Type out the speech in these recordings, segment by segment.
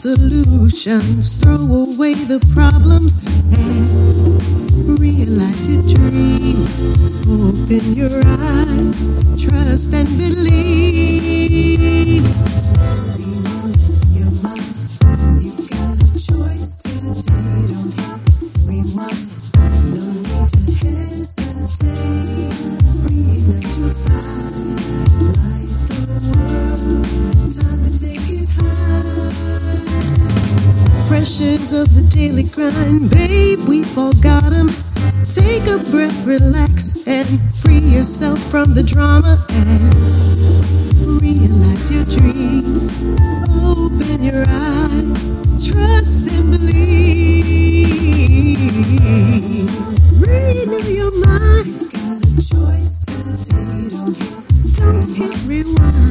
solutions. Throw away the problems and realize your dreams. Open your eyes, trust and believe. Of the daily grind, babe, we forgot them. Take a breath, relax, and free yourself from the drama and realize your dreams. Open your eyes, trust and believe. Renew your mind. Got a choice today, don't, don't hit rewind.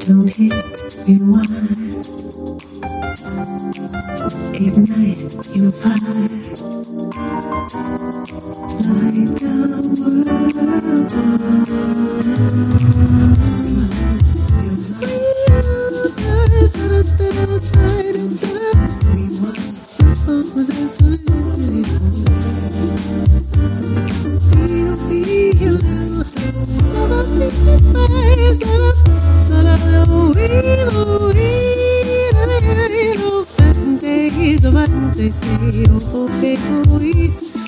Don't hit rewind. Ignite your fire. sweet.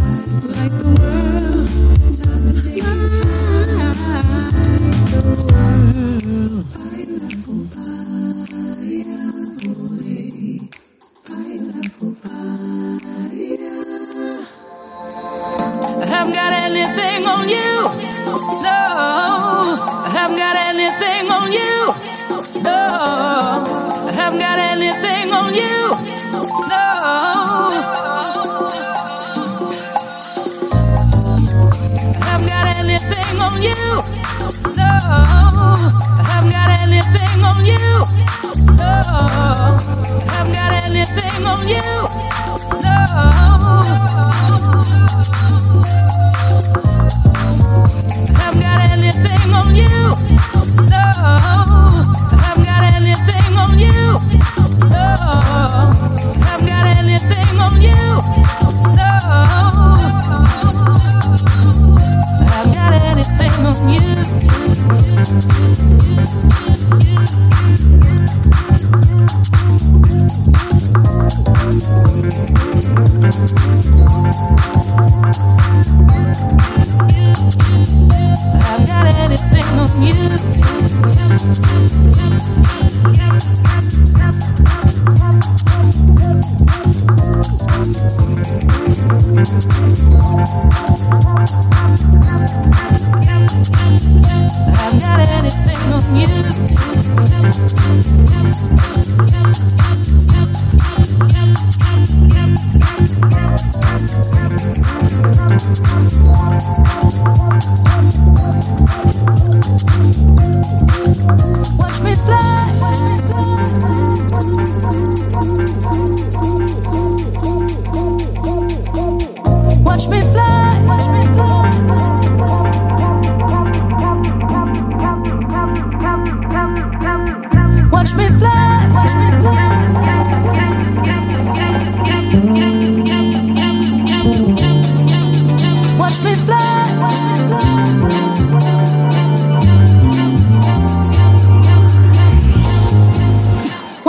anything on you. No, I haven't got anything on you. No, I haven't got anything on you. No.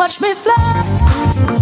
Watch me fly.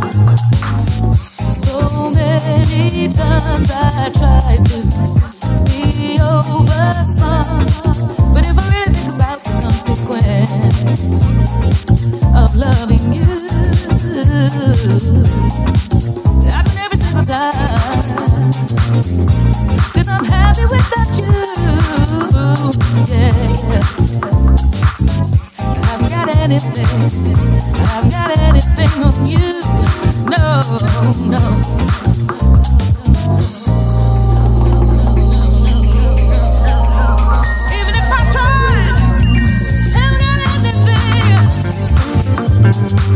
So many times I tried to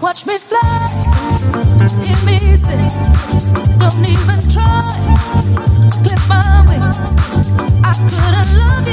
Watch me fly, hear me sing. Don't even try, clip my wings.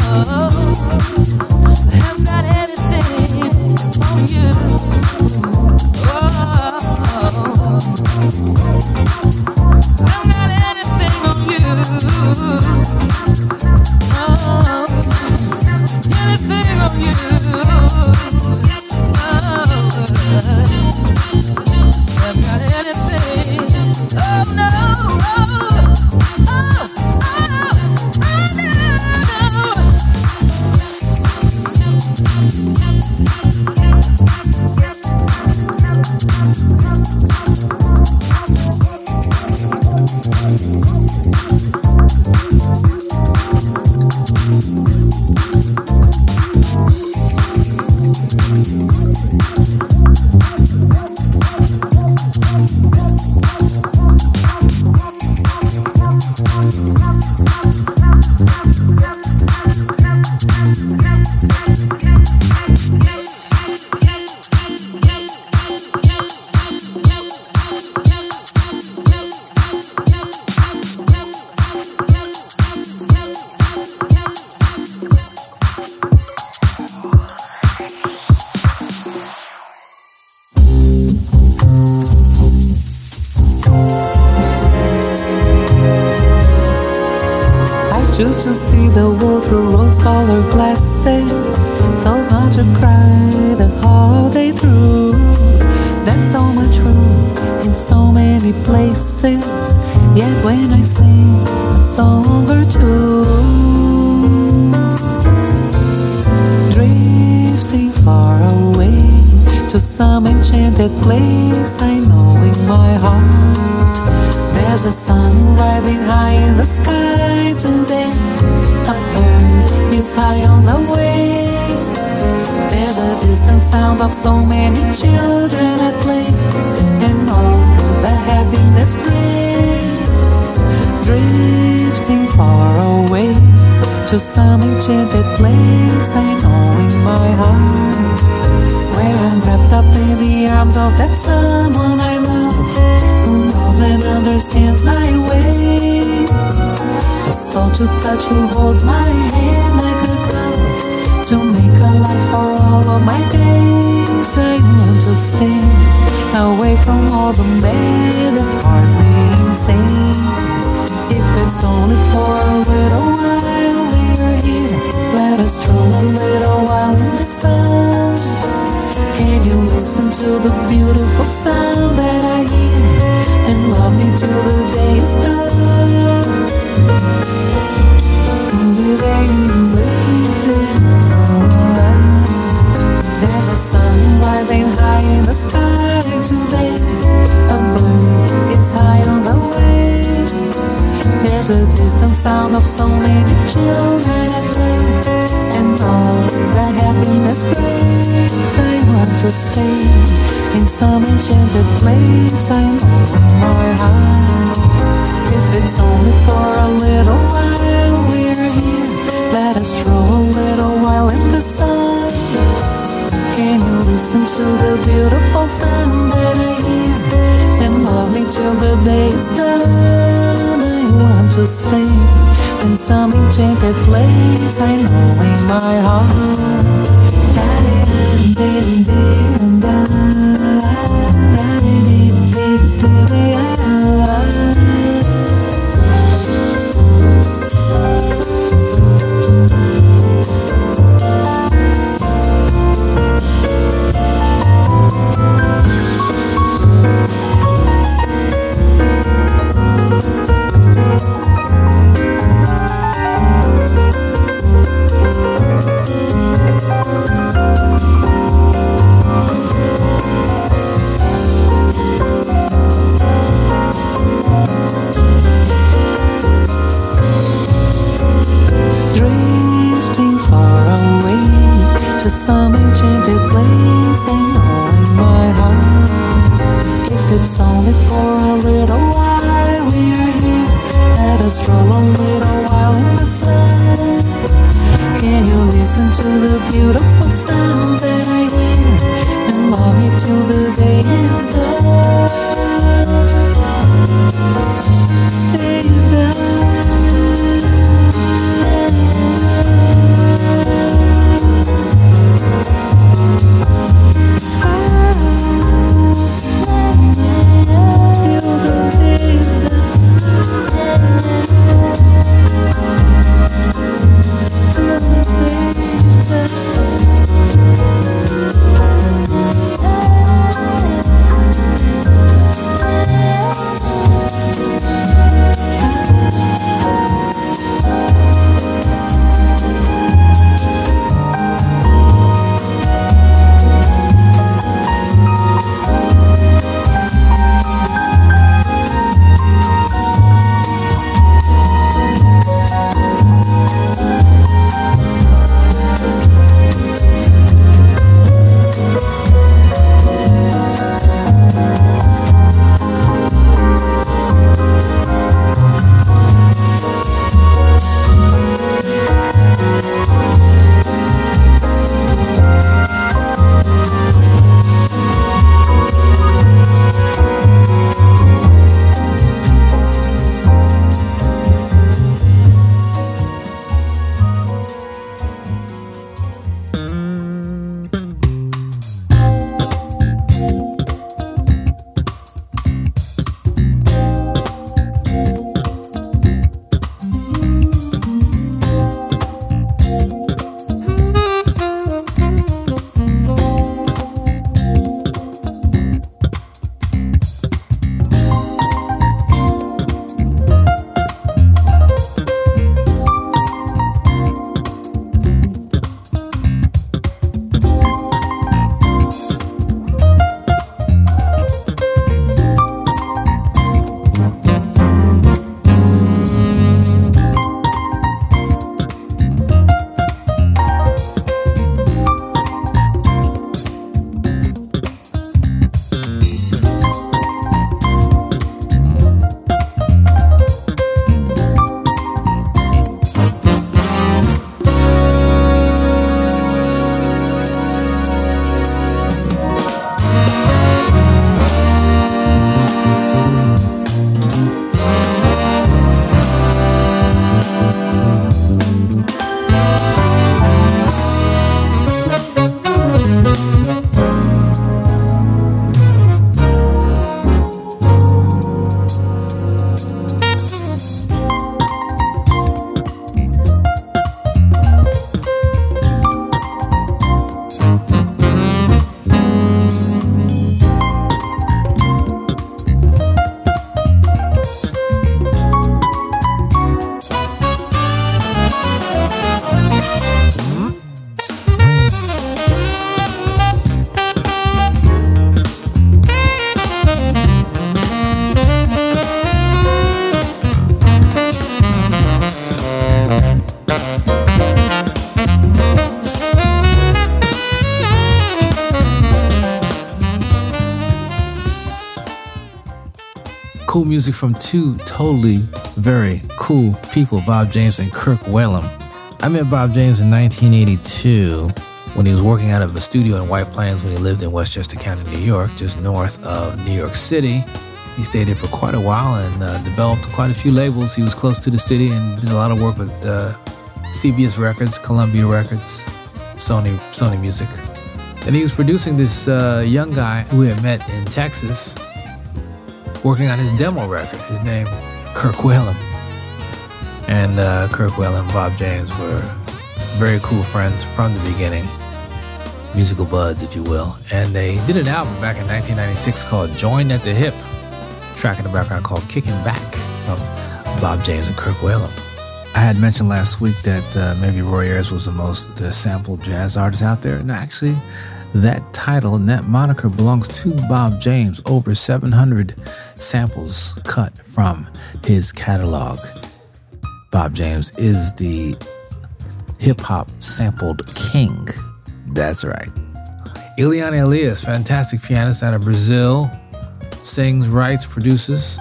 oh. oh, oh. Thank colored glasses so as not to cry the whole day through. There's so much room in so many places, yet when I sing a song or two, drifting far away to some enchanted place, I know in my heart there's a sun of so many children at play, and all the happiness brings, drifting far away to some enchanted place. I know in my heart where I'm wrapped up in the arms of that someone I love, who knows and understands my ways. A soul to touch who holds my hand away from all the mad and hardly insane. If it's only for a little while we're here, let us stroll a little while in the sun. Can you listen to the beautiful sound that I hear and love me till the day is done? Sun rising high in the sky today. A bird is high on the way. There's a distant sound of so many children and all that happiness. I want to stay in some enchanted place. I my heart, if it's only for a little while, we're here. Let us stroll a little while in the sun. Listen to the beautiful sound that I hear and love me till the day is done? I want to stay in some enchanted place. I know in my heart. Enchanted place. I music from two totally very cool people, Bob James and Kirk Whalum. I met Bob James in 1982 when he was working out of a studio in White Plains when he lived in Westchester County, New York, just north of New York City. He stayed there for quite a while and uh, developed quite a few labels. He was close to the city and did a lot of work with uh, CBS Records, Columbia Records, Sony, Sony Music. And he was producing this uh, young guy who had met in Texas, working on his demo record. His name, Kirk Whalum. And uh, Kirk Whalum and Bob James were very cool friends from the beginning musical buds, if you will. And they did an album back in 1996 called Joined at the Hip track in the background called Kicking Back from Bob James and Kirk Whalum. I had mentioned last week that uh, maybe Roy Ayers was the most uh, sampled jazz artist out there. And actually, that title and that moniker belongs to Bob James. Over 700 samples cut from his catalog. Bob James is the hip hop sampled king. That's right. Eliane Elias, fantastic pianist out of Brazil, sings, writes, produces,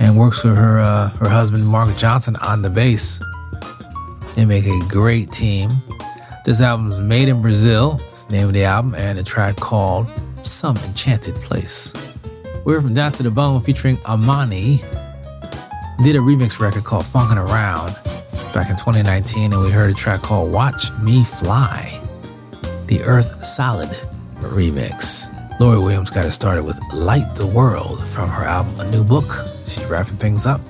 and works with her uh, her husband Marc Johnson on the bass. They make a great team. This album is made in Brazil. It's the name of the album, and a track called "Some Enchanted Place." We're from Down to the Bone featuring Amani. Did a remix record called "Funkin' Around" back in 2019, and we heard a track called "Watch Me Fly." The Earth Solid remix. Lori Williams got it started with Light the World from her album A New Book. She's wrapping things up.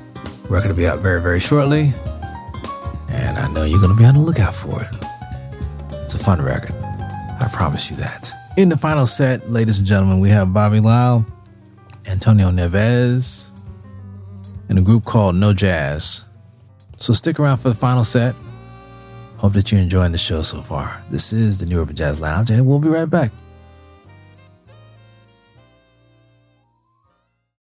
Record will be out very, very shortly. And I know you're going to be on the lookout for it. Fun record. I promise you that. In the final set, ladies and gentlemen, we have Bobby Lyle, Antonio Neves, and a group called No Jazz. So stick around for the final set. Hope that you're enjoying the show so far. This is the New River Jazz Lounge, and we'll be right back.